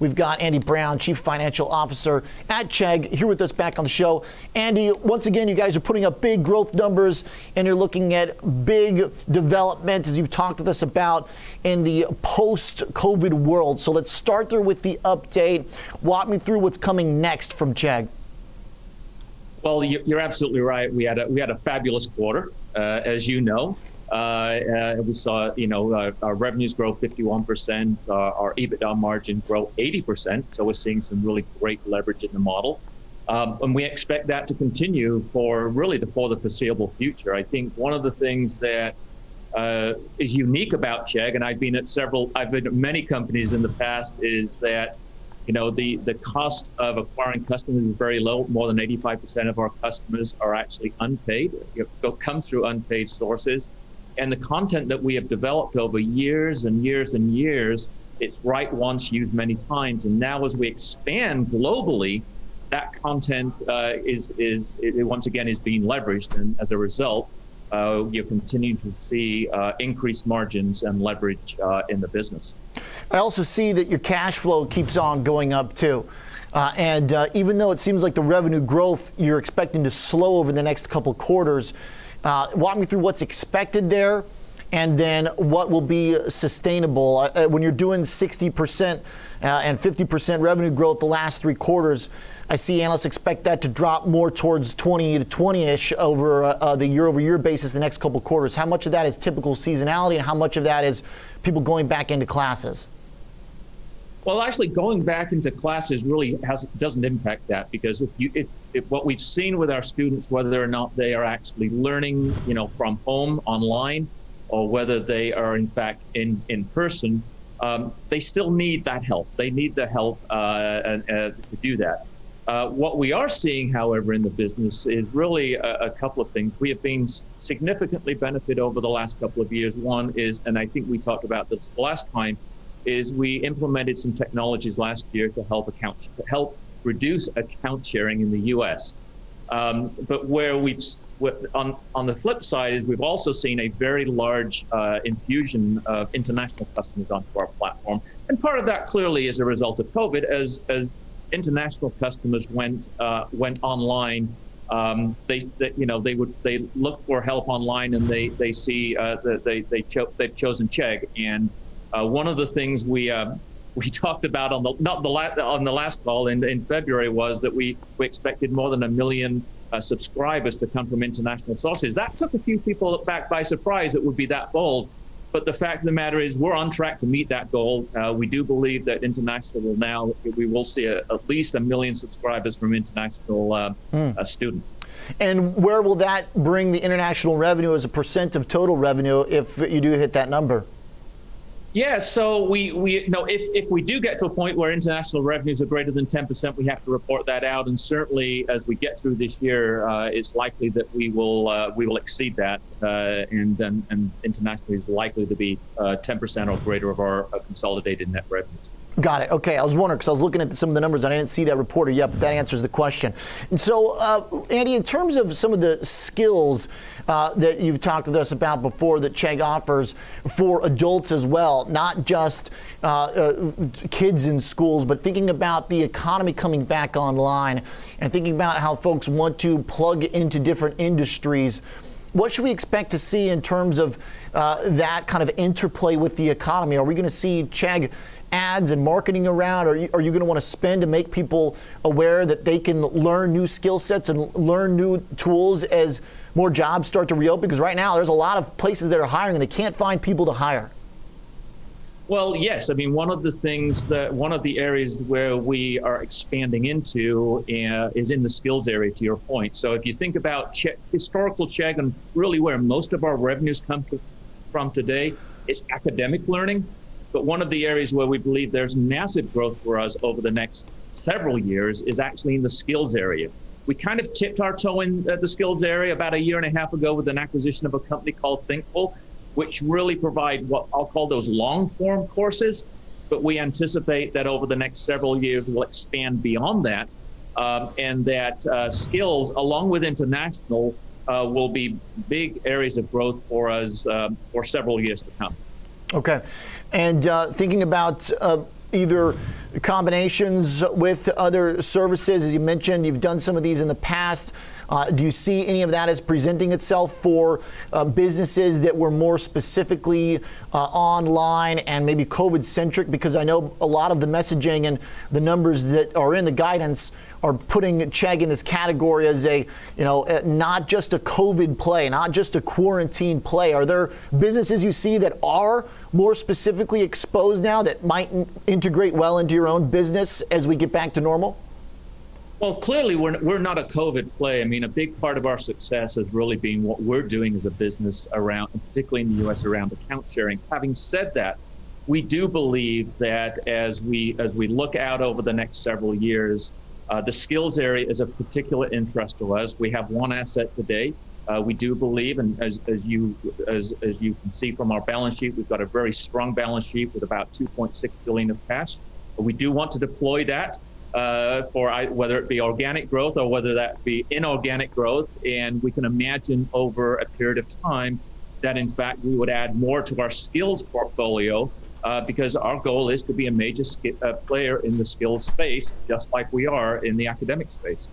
We've got Andy Brown, Chief Financial Officer at Chegg, here with us back on the show. Andy, once again, you guys are putting up big growth numbers and you're looking at big development as you've talked with us about in the post COVID world. So let's start there with the update. Walk me through what's coming next from Chegg. Well, you're absolutely right. We had a we had a fabulous quarter, uh, as you know. Uh, uh, we saw, you know, uh, our revenues grow 51%, our EBITDA margin grow 80%. So we're seeing some really great leverage in the model. Um, and we expect that to continue for really the, for the foreseeable future. I think one of the things that uh, is unique about Chegg, and I've been at several, I've been at many companies in the past, is that you know the the cost of acquiring customers is very low. More than 85% of our customers are actually unpaid, you know, come through unpaid sources and the content that we have developed over years and years and years, it's right once, used many times. And now, as we expand globally, that content uh, is is it, once again is being leveraged, and as a result, uh, you're continuing to see uh, increased margins and leverage uh, in the business. I also see that your cash flow keeps on going up too. Uh, and uh, even though it seems like the revenue growth you're expecting to slow over the next couple quarters, uh, walk me through what's expected there and then what will be sustainable. Uh, uh when you're doing 60% uh, and 50% revenue growth the last three quarters, I see analysts expect that to drop more towards 20 to 20 ish over uh, uh the year over year basis the next couple quarters. How much of that is typical seasonality and how much of that is people going back into classes? Well, actually, going back into classes really has doesn't impact that because if you if, if what we've seen with our students, whether or not they are actually learning, you know, from home online, or whether they are in fact in in person, um, they still need that help. They need the help uh, uh, to do that. Uh, what we are seeing, however, in the business is really a, a, couple of things. We have been significantly benefited over the last couple of years. One is, and I think we talked about this last time, is we implemented some technologies last year to help account to help reduce account sharing in the U.S. Um, but where we've on on the flip side is we've also seen a very large uh, infusion of international customers onto our platform, and part of that clearly is a result of COVID as as international customers went uh, went online. Um, they, they, you know, they would they look for help online, and they they see uh, they they cho- they've chosen Chegg, and uh, one of the things we uh, we talked about on the not the la- on the last call in, in February was that we we expected more than a million uh, subscribers to come from international sources. That took a few people back by surprise. It would be that bold. But the fact of the matter is, we're on track to meet that goal. Uh, we do believe that international will now, we will see a, at least a million subscribers from international uh, mm. students. And where will that bring the international revenue as a percent of total revenue if you do hit that number? Yeah, so we, we know if, if we do get to a point where international revenues are greater than 10%, we have to report that out. And certainly as we get through this year, uh, it's likely that we will uh, we will exceed that. Uh, and, and, and internationally is likely to be 10% uh, or greater of our uh, consolidated net revenues. Got it. Okay, I was wondering because I was looking at some of the numbers and I didn't see that reporter yet, but that answers the question. And so, uh, Andy, in terms of some of the skills uh, that you've talked with us about before that Chegg offers for adults as well, not just uh, uh, kids in schools, but thinking about the economy coming back online and thinking about how folks want to plug into different industries. What should we expect to see in terms of uh, that kind of interplay with the economy? Are we going to see Chegg? ads and marketing around? Are you, are you going to want to spend to make people aware that they can learn new skill sets and learn new tools as more jobs start to reopen? Because right now there's a lot of places that are hiring and they can't find people to hire. Well, yes. I mean, one of the things that one of the areas where we are expanding into uh, is in the skills area, to your point. So if you think about che- historical Chegg and really where most of our revenues come to, from today, is academic learning. But one of the areas where we believe there's massive growth for us over the next several years is actually in the skills area. We kind of tipped our toe in the skills area about a year and a half ago with an acquisition of a company called Thinkful, which really provide what I'll call those long form courses. But we anticipate that over the next several years, we'll expand beyond that. Um, and that uh, skills, along with international, uh, will be big areas of growth for us uh, for several years to come. Okay. And uh, thinking about uh, either combinations with other services? As you mentioned, you've done some of these in the past. Uh, do you see any of that as presenting itself for uh, businesses that were more specifically uh, online and maybe COVID centric? Because I know a lot of the messaging and the numbers that are in the guidance are putting Chegg in this category as a, you know, not just a COVID play, not just a quarantine play. Are there businesses you see that are more specifically exposed now that might integrate well into your own business as we get back to normal? Well, clearly, we're, we're not a COVID play. I mean, a big part of our success has really been what we're doing as a business around, particularly in the U.S., around account sharing. Having said that, we do believe that as we as we look out over the next several years, uh, the skills area is of particular interest to us. We have one asset today. Uh, we do believe, and as, as you as, as you can see from our balance sheet, we've got a very strong balance sheet with about 2.6 billion of cash. We do want to deploy that uh, for whether it be organic growth or whether that be inorganic growth. And we can imagine over a period of time that, in fact, we would add more to our skills portfolio uh, because our goal is to be a major sk- uh, player in the skills space, just like we are in the academic space.